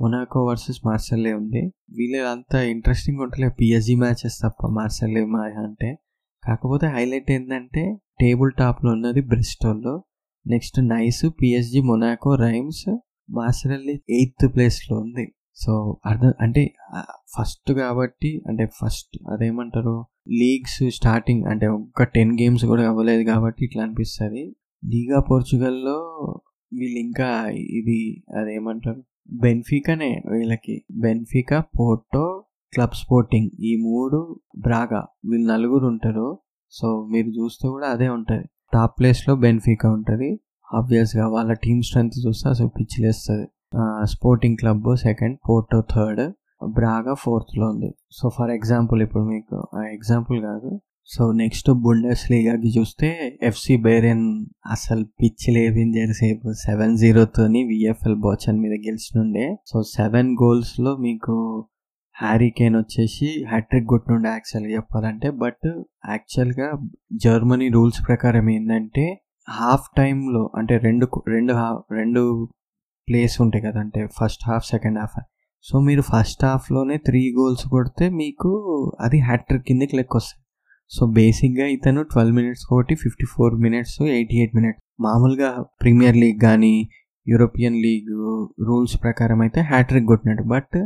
మొనాకో వర్సెస్ మార్సెల్లే ఉంది. వీళ్ళు అంత ఇంట్రెస్టింగ్ ఉంటలే పిఎస్జి మ్యాచెస్ తప్ప మార్సెల్లే మా అంటే. కాకపోతే హైలైట్ ఏంటంటే టేబుల్ టాప్లో ఉన్నది బ్రిస్టోల్లో next Nice PSG Monaco Reims Marseille eighth ప్లేస్లో ఉంది. సో అర్థం అంటే ఫస్ట్ కాబట్టి అంటే ఫస్ట్ అదేమంటారు లీగ్స్ స్టార్టింగ్ అంటే ఒక టెన్ గేమ్స్ కూడా అవ్వలేదు కాబట్టి ఇట్లా అనిపిస్తుంది. లీగా పోర్చుగల్లో వీళ్ళు ఇంకా ఇది అదేమంటారు బెన్ఫికానే వీళ్ళకి. బెన్ఫికా పోర్టో క్లబ్ స్పోర్టింగ్ ఈ మూడు బ్రాగా వీళ్ళు నలుగురు ఉంటారు. సో మీరు చూస్తే కూడా అదే ఉంటుంది. టాప్ ప్లేస్లో బెన్ఫికా ఉంటుంది. ఆబ్వియస్గా వాళ్ళ టీమ్ స్ట్రెంత్ చూస్తే అసలు పిచ్చిలేస్తుంది Sporting Club second Porto third Braga ఫోర్త్లో ఉంది. సో ఫర్ ఎగ్జాంపుల్ ఇప్పుడు మీకు ఎగ్జాంపుల్ కాదు. సో నెక్స్ట్ బుండెస్ లీగాకి చూస్తే ఎఫ్సి బైరెన్ అసలు పిచ్చి లేపించారు సేపు సెవెన్ జీరోతోని విఎఫ్ఎల్ బోచన్ మీద గెలిచినుండే. సో సెవెన్ గోల్స్లో మీకు హ్యారీ కేన్ వచ్చేసి హ్యాట్రిక్ కొట్టినుండే యాక్చువల్గా చెప్పాలంటే. బట్ యాక్చువల్గా జర్మనీ రూల్స్ ప్రకారం ఏంటంటే హాఫ్ టైంలో అంటే రెండు రెండు హాఫ్ రెండు ప్లేస్ ఉంటాయి కదా అంటే first half second half so మీరు ఫస్ట్ హాఫ్లోనే త్రీ గోల్స్ కొడితే మీకు అది హ్యాట్రిక్ కిందకి లెక్క వస్తుంది. సో బేసిక్గా ఇతను ట్వెల్వ్ మినిట్స్ ఒకటి fifty four minutes eighty eight minutes మామూలుగా ప్రీమియర్ లీగ్ కానీ యూరోపియన్ లీగ్ రూల్స్ ప్రకారం అయితే హ్యాట్రిక్ కొట్టినట్టు. బట్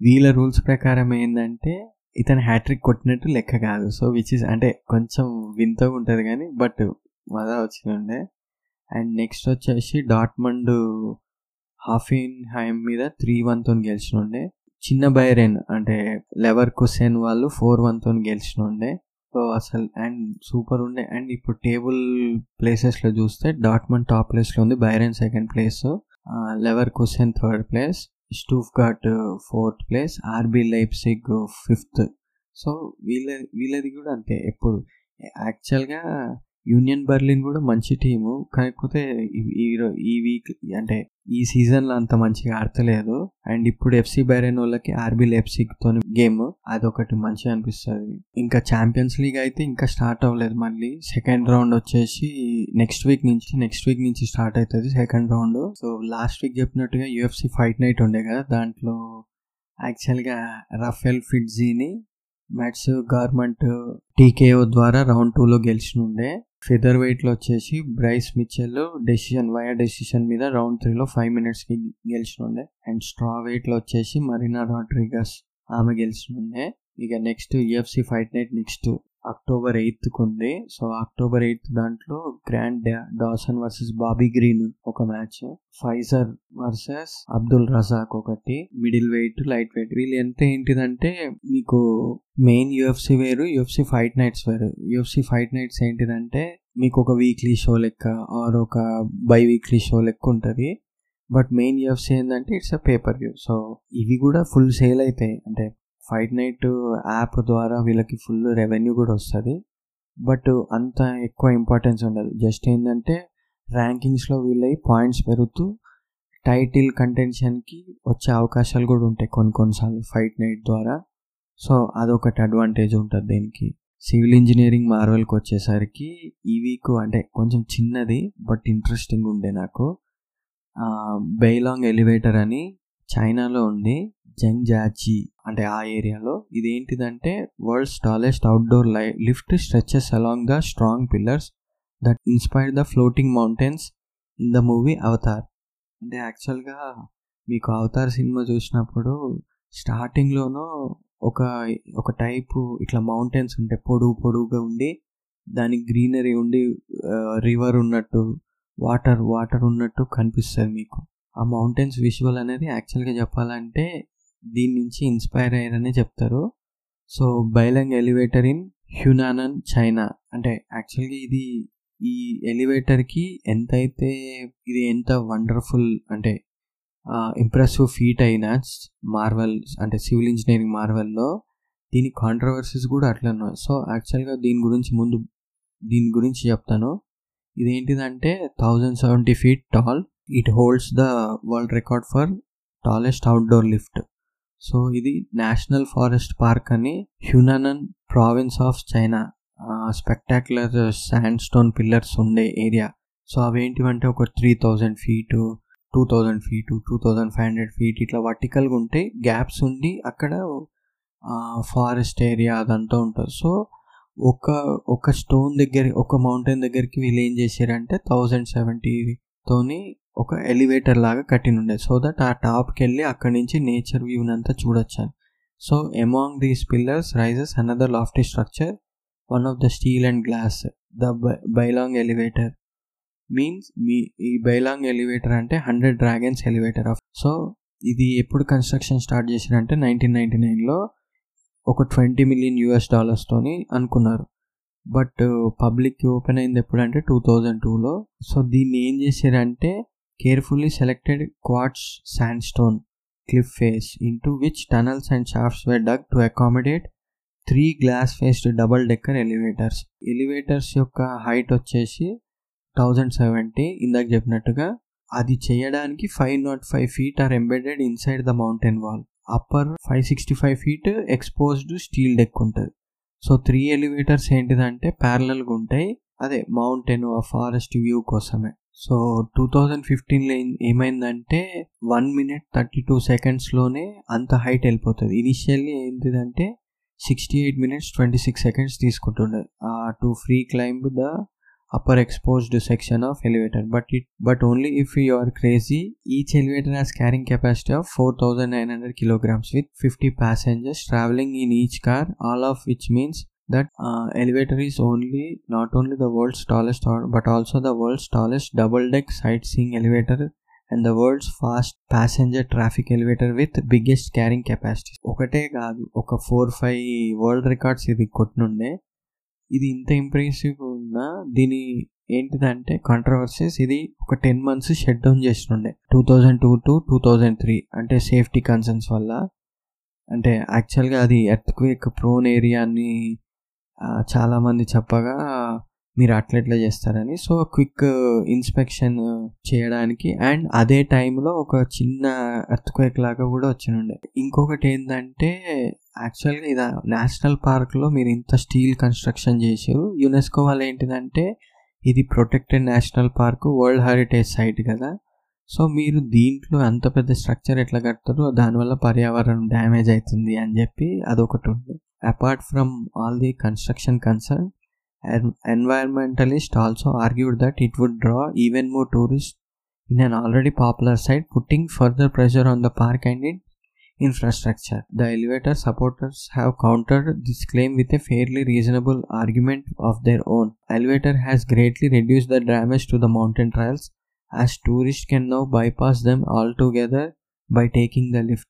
వీళ్ళ రూల్స్ ప్రకారం ఏంటంటే ఇతను హ్యాట్రిక్ కొట్టినట్టు లెక్క కాదు. సో విచ్ ఇస్ అంటే కొంచెం వింతగా ఉంటుంది కానీ బట్ మజా వచ్చిండే అండ్ నెక్స్ట్ వచ్చేసి డాట్మండ్ హాఫీన్ హైమ్ మీద త్రీ వన్తో గెలిచిన ఉండే చిన్న బైరెన్ అంటే లెవర్ కుసేన్ వాళ్ళు ఫోర్ వన్తో గెలిచినుండే. సో అసలు అండ్ సూపర్ ఉండే. అండ్ ఇప్పుడు టేబుల్ ప్లేసెస్లో చూస్తే డాట్మన్ టాప్ ప్లేస్లో ఉంది Bayern second place. Leverkusen third place. Stuttgart fourth place. RB Leipzig fifth. So వీళ్ళ వీళ్ళది కూడా అంతే. ఎప్పుడు యాక్చువల్గా యూనియన్ బర్లిన్ కూడా మంచి టీము. కాకపోతే ఈ ఈ వీక్ అంటే ఈ సీజన్లో అంత మంచిగా ఆడతలేదు. అండ్ ఇప్పుడు ఎఫ్సి బైరెన్ వాళ్ళకి ఆర్బీ లెప్సిక్ తోని గేమ్ అదొకటి మంచిగా అనిపిస్తుంది. ఇంకా ఛాంపియన్స్ లీగ్ అయితే ఇంకా స్టార్ట్ అవ్వలేదు మళ్ళీ. సెకండ్ రౌండ్ వచ్చేసి నెక్స్ట్ వీక్ నుంచి నెక్స్ట్ వీక్ నుంచి స్టార్ట్ అవుతుంది second round so last week చెప్పినట్టుగా యూఎఫ్సి ఫైట్ నైట్ ఉండే కదా దాంట్లో యాక్చువల్గా రఫెల్ ఫిట్జీని మ్యాట్స్ గవర్నమెంట్ టీకేఓ ద్వారా రౌండ్ టూలో గెలిచిన ఉండే ఫెదర్ వెయిట్లో వచ్చేసి Bryce Mitchell decision via decision మీద రౌండ్ త్రీలో ఫైవ్ మినిట్స్కి గెలిచినుండే. అండ్ స్ట్రా వెయిట్లో వచ్చేసి మరీనా రాడ్రిగస్ ఆమె గెలిచినుండే. ఇక next UFC fight night next October eighth ఉంది సో అక్టోబర్ ఎయిత్ దాంట్లో Grant Dawson versus Bobby Green ఒక match. Pyfer versus Abdul Razak ఒకటి. Middleweight lightweight. వీళ్ళు ఎంత ఏంటిదంటే మీకు మెయిన్ యుఎఫ్సి వేరు యుఎఫ్సి ఫైట్ నైట్స్ వేరు. యుఎఫ్సి ఫైట్ నైట్స్ ఏంటిదంటే మీకు ఒక వీక్లీ షో లెక్క ఆర్ ఒక బై వీక్లీ షో లెక్క ఉంటుంది. బట్ మెయిన్ యుఎఫ్సీ ఏంటంటే it's a pay per view. So ఇవి కూడా ఫుల్ సేల్ అవుతాయి అంటే ఫైట్ నైట్ యాప్ ద్వారా వీళ్ళకి ఫుల్ రెవెన్యూ కూడా వస్తుంది. బట్ అంత ఎక్కువ ఇంపార్టెన్స్ ఉండదు. జస్ట్ ఏంటంటే ర్యాంకింగ్స్లో వీళ్ళవి పాయింట్స్ పెరుగుతూ టైటిల్ కంటెన్షన్కి వచ్చే అవకాశాలు కూడా ఉంటాయి కొన్ని కొన్నిసార్లు ఫైట్ నైట్ ద్వారా. సో అదొకటి అడ్వాంటేజ్ ఉంటుంది దీనికి. సివిల్ ఇంజనీరింగ్ మార్వెల్కి వచ్చేసరికి ఈ వీక్ అంటే కొంచెం చిన్నది బట్ ఇంట్రెస్టింగ్ ఉండే నాకు. బెయిలాంగ్ ఎలివేటర్ అని చైనాలో ఉండే జంగ్జాచి అంటే ఆ ఏరియాలో ఇది ఏంటిదంటే world's tallest outdoor lie lift stretches along the strong pillars that inspire the floating mountains in the movie Avatar. అంటే యాక్చువల్గా మీకు అవతార్ సినిమా చూసినప్పుడు స్టార్టింగ్లోనూ ఒక ఒక టైపు ఇట్లా మౌంటైన్స్ ఉంటాయి పొడుగు పొడుగుగా ఉండి దానికి గ్రీనరీ ఉండి రివర్ ఉన్నట్టు వాటర్ వాటర్ ఉన్నట్టు కనిపిస్తుంది మీకు. ఆ మౌంటైన్స్ విజువల్ అనేది యాక్చువల్గా చెప్పాలంటే దీని నుంచి ఇన్స్పైర్ అయ్యారనే చెప్తారు. So Bailong elevator in Hunan China. అంటే యాక్చువల్గా ఇది ఈ ఎలివేటర్కి ఎంతైతే ఇది ఎంత వండర్ఫుల్ అంటే ఇంప్రెసివ్ ఫీట్ అయిన మార్వెల్ అంటే సివిల్ ఇంజనీరింగ్ మార్వెల్లో దీని కాంట్రవర్సీస్ కూడా అట్లా ఉన్నాయి సో యాక్చువల్గా దీని గురించి ముందు దీని గురించి చెప్తాను. ఇదేంటిదంటే thousand seventy feet tall. It holds the world record for tallest outdoor lift so ఇది నేషనల్ ఫారెస్ట్ పార్క్ అని Hunan province of China spectacular sandstone pillars ఉండే ఏరియా సో అవేంటివంటే ఒక three thousand feet two thousand feet two thousand five hundred feet ఇట్లా వర్టికల్గా ఉంటే gaps ఉండి అక్కడ ఫారెస్ట్ ఏరియా అదంతా ఉంటుంది. సో ఒక ఒక స్టోన్ దగ్గర ఒక మౌంటైన్ దగ్గరికి వీళ్ళు ఏం చేశారంటే థౌజండ్ సెవెంటీతోని ఒక ఎలివేటర్ లాగా కట్టినుండే. సో దట్ ఆ టాప్కి వెళ్ళి అక్కడి నుంచి నేచర్ వ్యూని అంతా చూడొచ్చు. So among these pillars rises another lofty structure one of the steel and glass the Bailong elevator means మీ ఈ బైలాంగ్ ఎలివేటర్ అంటే hundred dragons elevator of so ఇది ఎప్పుడు కన్స్ట్రక్షన్ స్టార్ట్ చేశారంటే నైన్టీన్ నైన్టీ నైన్లో ఒక ట్వంటీ మిలియన్ యూఎస్ డాలర్స్తోని అనుకున్నారు. But పబ్లిక్కి open అయింది ఎప్పుడంటే టూ థౌజండ్ టూలో సో దీన్ని ఏం చేశారంటే carefully selected quartz sandstone cliff face face into tunnels and and were dug to to accommodate three glass faced double decker elevators elevators యొక్క height వచ్చేసి థౌజండ్ సెవెంటీ ఇందాక చెప్పినట్టుగా అది చేయడానికి five nought five feet are embedded inside the mountain wall upper five sixty five feet exposed steel deck ఉంటుంది. So three elevators ఏంటిదంటే ప్యారలల్గా ఉంటాయి. అదే మౌంటైన్ ఆ ఫారెస్ట్ వ్యూ కోసమే. సో టూ థౌజండ్ ఫిఫ్టీన్లో ఏమైందంటే వన్ మినిట్ థర్టీ టూ సెకండ్స్లోనే అంత హైట్ వెళ్ళిపోతుంది. ఇనిషియల్లీ ఏంటిదంటే sixty eight minutes twenty six seconds తీసుకుంటుండే to free climb the upper exposed section of elevator but it but only if you are crazy each elevator has carrying capacity of four thousand nine hundred kilograms with fifty passengers travelling in each car all of which means that uh, elevator is only not only the world's tallest but also the world's tallest double deck sightseeing elevator and the world's fast passenger traffic elevator with biggest carrying capacity ఒకటే కాదు ఒక four five world records ఇది కొట్టినుండే. ఇది ఇంత impressive ఉన్నా దీని ఏంటిదంటే controversies ఇది ఒక టెన్ మంత్స్ షట్ డౌన్ చేస్తుండే two thousand two to two thousand three అంటే సేఫ్టీ కన్సర్న్స్ వల్ల. అంటే యాక్చువల్గా అది ఎర్త్క్వేక్ ప్రోన్ ఏరియాని చాలామంది చెప్పగా మీరు అట్లెట్లా చేస్తారని. సో క్విక్ ఇన్స్పెక్షన్ చేయడానికి అండ్ అదే టైంలో ఒక చిన్న ఎర్త్క్వేక్ లాగా కూడా వచ్చినుండే ఇంకొకటి ఏంటంటే యాక్చువల్గా ఇది నేషనల్ పార్క్లో మీరు ఇంత స్టీల్ కన్స్ట్రక్షన్ చేసారు యునెస్కో వాళ్ళు ఏంటిదంటే ఇది protected national park world heritage site కదా. సో మీరు దీంట్లో ఎంత పెద్ద స్ట్రక్చర్ ఎట్లా కడతారో దానివల్ల పర్యావరణం డ్యామేజ్ అవుతుంది అని చెప్పి అదొకటి ఉంది. Apart from all the construction concern environmentalist also argued that it would draw even more tourist in an already popular side putting further pressure on the park and it infrastructure the elevator supporters have countered this claim with a fairly reasonable argument of their own elevator has greatly reduce the damage to the mountain as tourists can now bypass them altogether by taking the lift.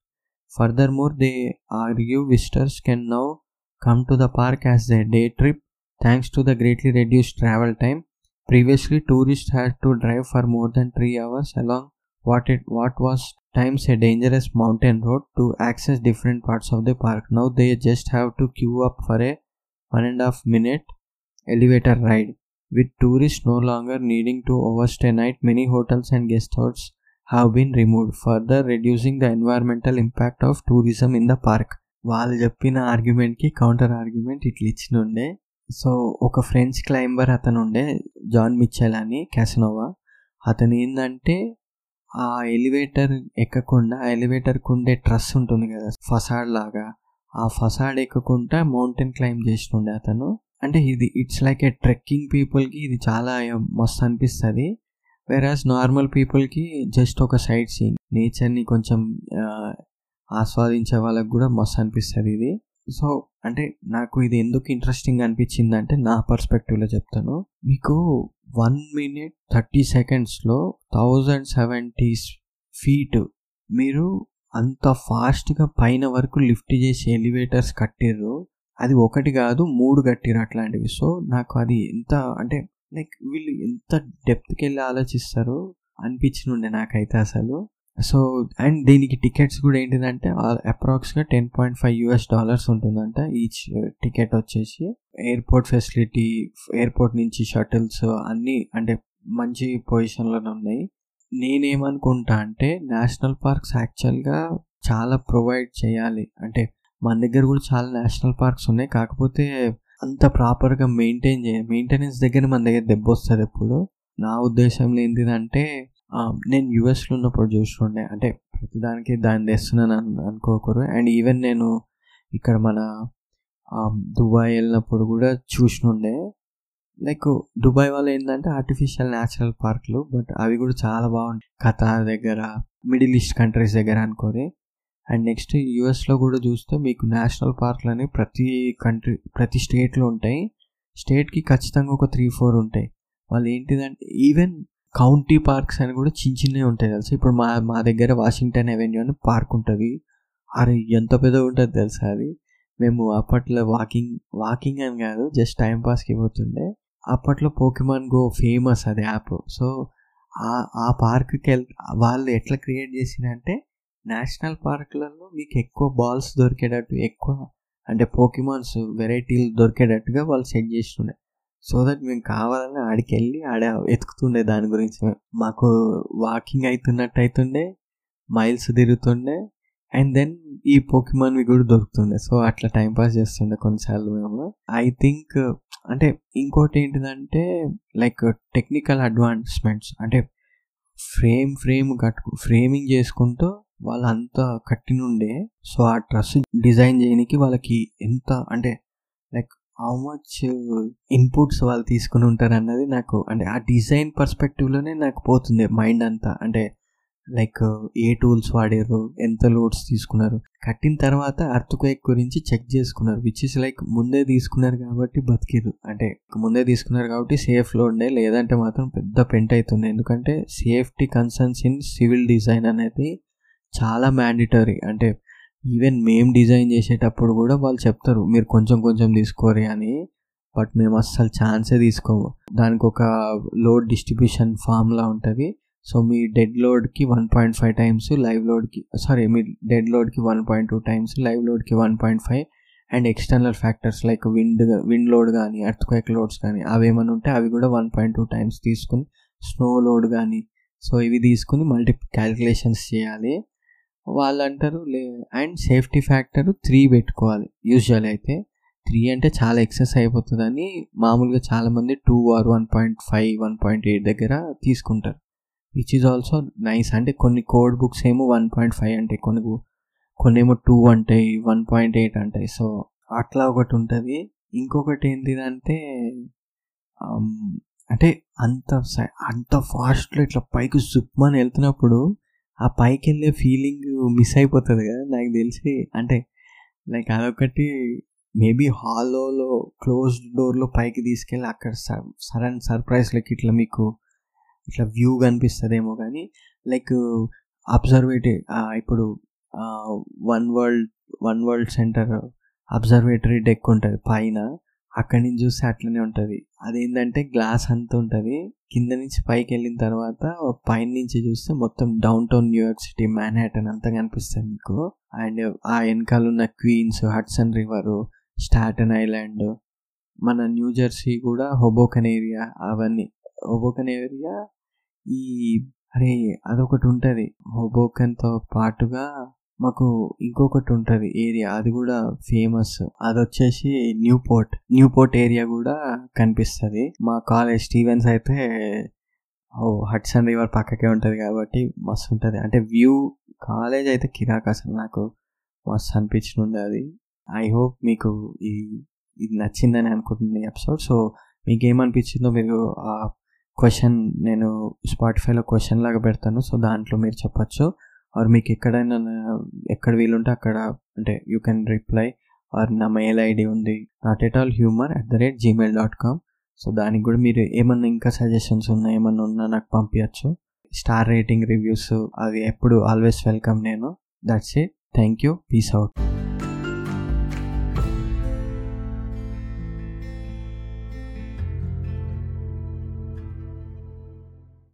Furthermore, they argue visitors can now come to the park as a day trip thanks to the greatly reduced travel time. Previously, tourists had to drive for more than three hours along what it what was times a dangerous mountain road to access different parts of the park. Now they just have to queue up for a one and a half minute elevator ride. With tourists no longer needing to overstay night, many hotels and guest houses have been removed, further reducing the environmental impact of tourism in the park. వాళ్ళు చెప్పిన ఆర్గ్యుమెంట్కి counter argument ఇట్లా ఇచ్చినుండే so ఒక French climber అతను ఉండే John Mitchell అని క్యాసినోవా అతను ఏంటంటే ఆ ఎలివేటర్ ఎక్కకుండా ఆ ఎలివేటర్కి ఉండే ట్రస్ ఉంటుంది కదా ఫసాడ్ లాగా ఆ ఫసాడ్ ఎక్కకుండా మౌంటైన్ క్లైంబ్ చేస్తుండే అతను అంటే ఇది ఇట్స్ లైక్ ఏ ట్రెక్కింగ్ పీపుల్కి ఇది చాలా మస్తు అనిపిస్తుంది. వేరాస్ నార్మల్ పీపుల్కి జస్ట్ ఒక సైడ్ సీన్ నేచర్ని కొంచెం ఆస్వాదించే వాళ్ళకి కూడా మస్తు అనిపిస్తుంది ఇది. సో అంటే నాకు ఇది ఎందుకు ఇంట్రెస్టింగ్ అనిపించింది అంటే నా పర్స్పెక్టివ్లో చెప్తాను. మీకు వన్ మినిట్ థర్టీ సెకండ్స్లో థౌజండ్ సెవెంటీ ఫీట్ మీరు అంత ఫాస్ట్గా పైన వరకు లిఫ్ట్ చేసి ఎలివేటర్స్ కట్టిర్రు. అది ఒకటి కాదు మూడు కట్టిర్రు అట్లాంటివి. సో నాకు అది ఎంత అంటే లైక్ వీళ్ళు ఎంత డెప్త్కి వెళ్ళి ఆలోచిస్తారు అనిపించినుండే నాకైతే అసలు. సో అండ్ దీనికి టికెట్స్ కూడా ఏంటిదంటే అప్రాక్స్గా ten point five US dollars ఉంటుందంట ఈచ్ టికెట్ వచ్చేసి. ఎయిర్పోర్ట్ ఫెసిలిటీ ఎయిర్పోర్ట్ నుంచి షటిల్స్ అన్నీ అంటే మంచి పొజిషన్లోనే ఉన్నాయి. నేనేమనుకుంటా అంటే నేషనల్ పార్క్స్ యాక్చువల్గా చాలా ప్రొవైడ్ చేయాలి. అంటే మన దగ్గర కూడా చాలా నేషనల్ పార్క్స్ ఉన్నాయి. కాకపోతే అంత ప్రాపర్గా మెయింటైన్ చేయ మెయింటెనెన్స్ దగ్గర మన దగ్గర దెబ్బ వస్తుంది ఎప్పుడు. నా ఉద్దేశంలో ఏంటిదంటే నేను యుఎస్లో ఉన్నప్పుడు చూస్తుండే. అంటే ప్రతిదానికి దాన్ని తెస్తున్నాను అనుకోకరు అండ్ ఈవెన్ నేను ఇక్కడ మన దుబాయ్ వెళ్ళినప్పుడు కూడా చూసినుండే లైక్ దుబాయ్ వాళ్ళు ఏంటంటే ఆర్టిఫిషియల్ న్యాచురల్ పార్క్లు బట్ అవి కూడా చాలా బాగుంటాయి. ఖతార్ దగ్గర మిడిల్ ఈస్ట్ కంట్రీస్ దగ్గర అనుకోని. అండ్ నెక్స్ట్ యూఎస్లో కూడా చూస్తే మీకు నేషనల్ పార్క్లు అనేవి ప్రతి కంట్రీ ప్రతి స్టేట్లో ఉంటాయి. స్టేట్కి ఖచ్చితంగా ఒక త్రీ ఫోర్ ఉంటాయి. వాళ్ళు ఏంటిదంటే ఈవెన్ కౌంటీ పార్క్స్ అని కూడా చిన్న చిన్నవి ఉంటాయి తెలుసా? ఇప్పుడు మా మా దగ్గర వాషింగ్టన్ అవెన్యూ అని పార్క్ ఉంటుంది. అరే ఎంత పెద్దగా ఉంటుంది తెలుసా అది? మేము అప్పట్లో వాకింగ్ వాకింగ్ అని కాదు జస్ట్ టైం పాస్కి పోతుండే. అప్పట్లో పోకిమాన్ గో ఫేమస్ అది యాప్. సో ఆ పార్క్కి వెళ్ వాళ్ళు ఎట్లా క్రియేట్ చేసినంటే నేషనల్ పార్క్లలో మీకు ఎక్కువ బాల్స్ దొరికేటట్టు ఎక్కువ అంటే పోకిమాన్స్ వెరైటీలు దొరికేటట్టుగా వాళ్ళు సెట్ చేస్తుండే. సో దట్ మేము కావాలని ఆడికి వెళ్ళి ఆడ ఎతుకుతుండే దాని గురించి. మాకు వాకింగ్ అవుతున్నట్టు అవుతుండే మైల్స్ తిరుగుతుండే అండ్ దెన్ ఈ పోకిమాన్వి కూడా దొరుకుతుండే. సో అట్లా టైంపాస్ చేస్తుండే కొన్నిసార్లు మేము. ఐ థింక్ అంటే ఇంకోటి ఏంటిదంటే లైక్ టెక్నికల్ అడ్వాన్స్మెంట్స్. అంటే ఫ్రేమ్ ఫ్రేమ్ కట్టుకు ఫ్రేమింగ్ చేసుకుంటూ వాళ్ళంతా కట్టినుండే. సో ఆ డ్రెస్ డిజైన్ చేయడానికి వాళ్ళకి ఎంత అంటే లైక్ హౌ మచ్ ఇన్పుట్స్ వాళ్ళు తీసుకుని ఉంటారు అన్నది నాకు అంటే ఆ డిజైన్ పర్స్పెక్టివ్లోనే నాకు పోతుంది మైండ్ అంతా. అంటే లైక్ ఏ టూల్స్ వాడారు ఎంత లోడ్స్ తీసుకున్నారు. కట్టిన తర్వాత అర్త్ క్వేక్ గురించి చెక్ చేసుకున్నారు విచ్ ఇస్ లైక్ ముందే తీసుకున్నారు కాబట్టి బతికిరు అంటే ముందే తీసుకున్నారు కాబట్టి సేఫ్లో ఉండే లేదంటే మాత్రం పెద్ద పెంట్ అవుతుంది ఎందుకంటే safety concerns in civil design అనేది చాలా మ్యాండిటరీ అంటే ఈవెన్ మేము డిజైన్ చేసేటప్పుడు కూడా వాళ్ళు చెప్తారు మీరు కొంచెం కొంచెం తీసుకోరి అని. బట్ మేము అస్సలు ఛాన్సే తీసుకోము. దానికి ఒక లోడ్ డిస్ట్రిబ్యూషన్ ఫార్ములా ఉంటుంది. సో మీ dead లోడ్కి one point five times live లోడ్కి sorry మీ dead లోడ్కి one point two times live లోడ్కి one point five and external factors like wind wind load కానీ అర్త్క్వేక్ లోడ్స్ కానీ అవి ఏమైనా ఉంటే అవి కూడా వన్ పాయింట్ టూ టైమ్స్ తీసుకుని స్నో లోడ్ కానీ సో ఇవి తీసుకుని మల్టీ క్యాలిక్యులేషన్స్ చేయాలి. వాళ్ళు అంటారు లే అండ్ సేఫ్టీ ఫ్యాక్టర్ త్రీ పెట్టుకోవాలి. యూజువల్ అయితే త్రీ అంటే చాలా ఎక్సెస్ అయిపోతుందని మామూలుగా చాలామంది two or one point five one point eight దగ్గర తీసుకుంటారు. విచ్ ఈజ్ ఆల్సో నైస్ అంటే కొన్ని కోడ్ బుక్స్ ఏమో వన్ పాయింట్ ఫైవ్ ఉంటాయి కొన్ని కొన్ని ఏమో టూ అంటాయి వన్ పాయింట్ ఎయిట్ అంటాయి సో అట్లా ఒకటి ఉంటుంది. ఇంకొకటి ఏంటిదంటే అంటే అంత అంత ఫాస్ట్లో ఇట్లా పైకి సుప్మని వెళ్తున్నప్పుడు ఆ పైకి వెళ్ళే ఫీలింగ్ మిస్ అయిపోతుంది కదా నాకు తెలిసి. అంటే లైక్ అదొకటి మేబీ హాల్లో క్లోజ్డ్ డోర్లో పైకి తీసుకెళ్ళి అక్కడ సడన్ సర్ప్రైజ్ లైక్ ఇట్లా మీకు ఇట్లా వ్యూ కనిపిస్తుందేమో కానీ లైక్ అబ్జర్వేటరీ ఇప్పుడు one world one world center observatory deck ఉంటుంది పైన. అక్కడి నుంచి చూస్తే అట్లనే ఉంటుంది. అదేంటంటే గ్లాస్ అంతా ఉంటుంది. కింద నుంచి పైకి వెళ్ళిన తర్వాత పైన నుంచి చూస్తే మొత్తం downtown New York city Manhattan అంతా కనిపిస్తుంది మీకు. అండ్ ఆ వెనకాల ఉన్న Queens Hudson river Staten island మన న్యూ జెర్సీ కూడా హోబోకన్ ఏరియా అవన్నీ. హోబోకన్ ఏరియా ఈ అరే అదొకటి ఉంటుంది. హోబోకన్తో పాటుగా మాకు ఇంకొకటి ఉంటుంది. ఏరియా అది కూడా ఫేమస్ అది వచ్చేసి Newport Newport area కూడా కనిపిస్తుంది. మా కాలేజ్ స్టీవెన్స్ అయితే ఓ హడ్సన్ రివర్ పక్కకే ఉంటుంది కాబట్టి మస్తు ఉంటుంది అంటే వ్యూ కాలేజ్ అయితే కిరాక్ అసలు నాకు. మస్తు అనిపించింది అది. ఐ హోప్ మీకు ఈ ఇది నచ్చిందని అనుకుంటుంది ఎపిసోడ్ సో మీకు ఏమనిపించిందో మీరు ఆ క్వశ్చన్ నేను స్పాటిఫైలో క్వశ్చన్ లాగా పెడతాను. సో దాంట్లో మీరు చెప్పచ్చు. ఆర్ మీకు ఎక్కడైనా ఎక్కడ వీలుంటే అక్కడ అంటే యూ కెన్ రిప్లై ఆర్ నా మెయిల్ ఐడి ఉంది. Not at all humour at the rate Gmail dot com so దానికి కూడా మీరు ఏమన్నా ఇంకా సజెషన్స్ ఉన్నా ఏమన్నా ఉన్నా నాకు పంపించచ్చు స్టార్ రేటింగ్ రివ్యూస్ అవి ఎప్పుడు ఆల్వేస్ వెల్కమ్ నేను. That's it thank you peace out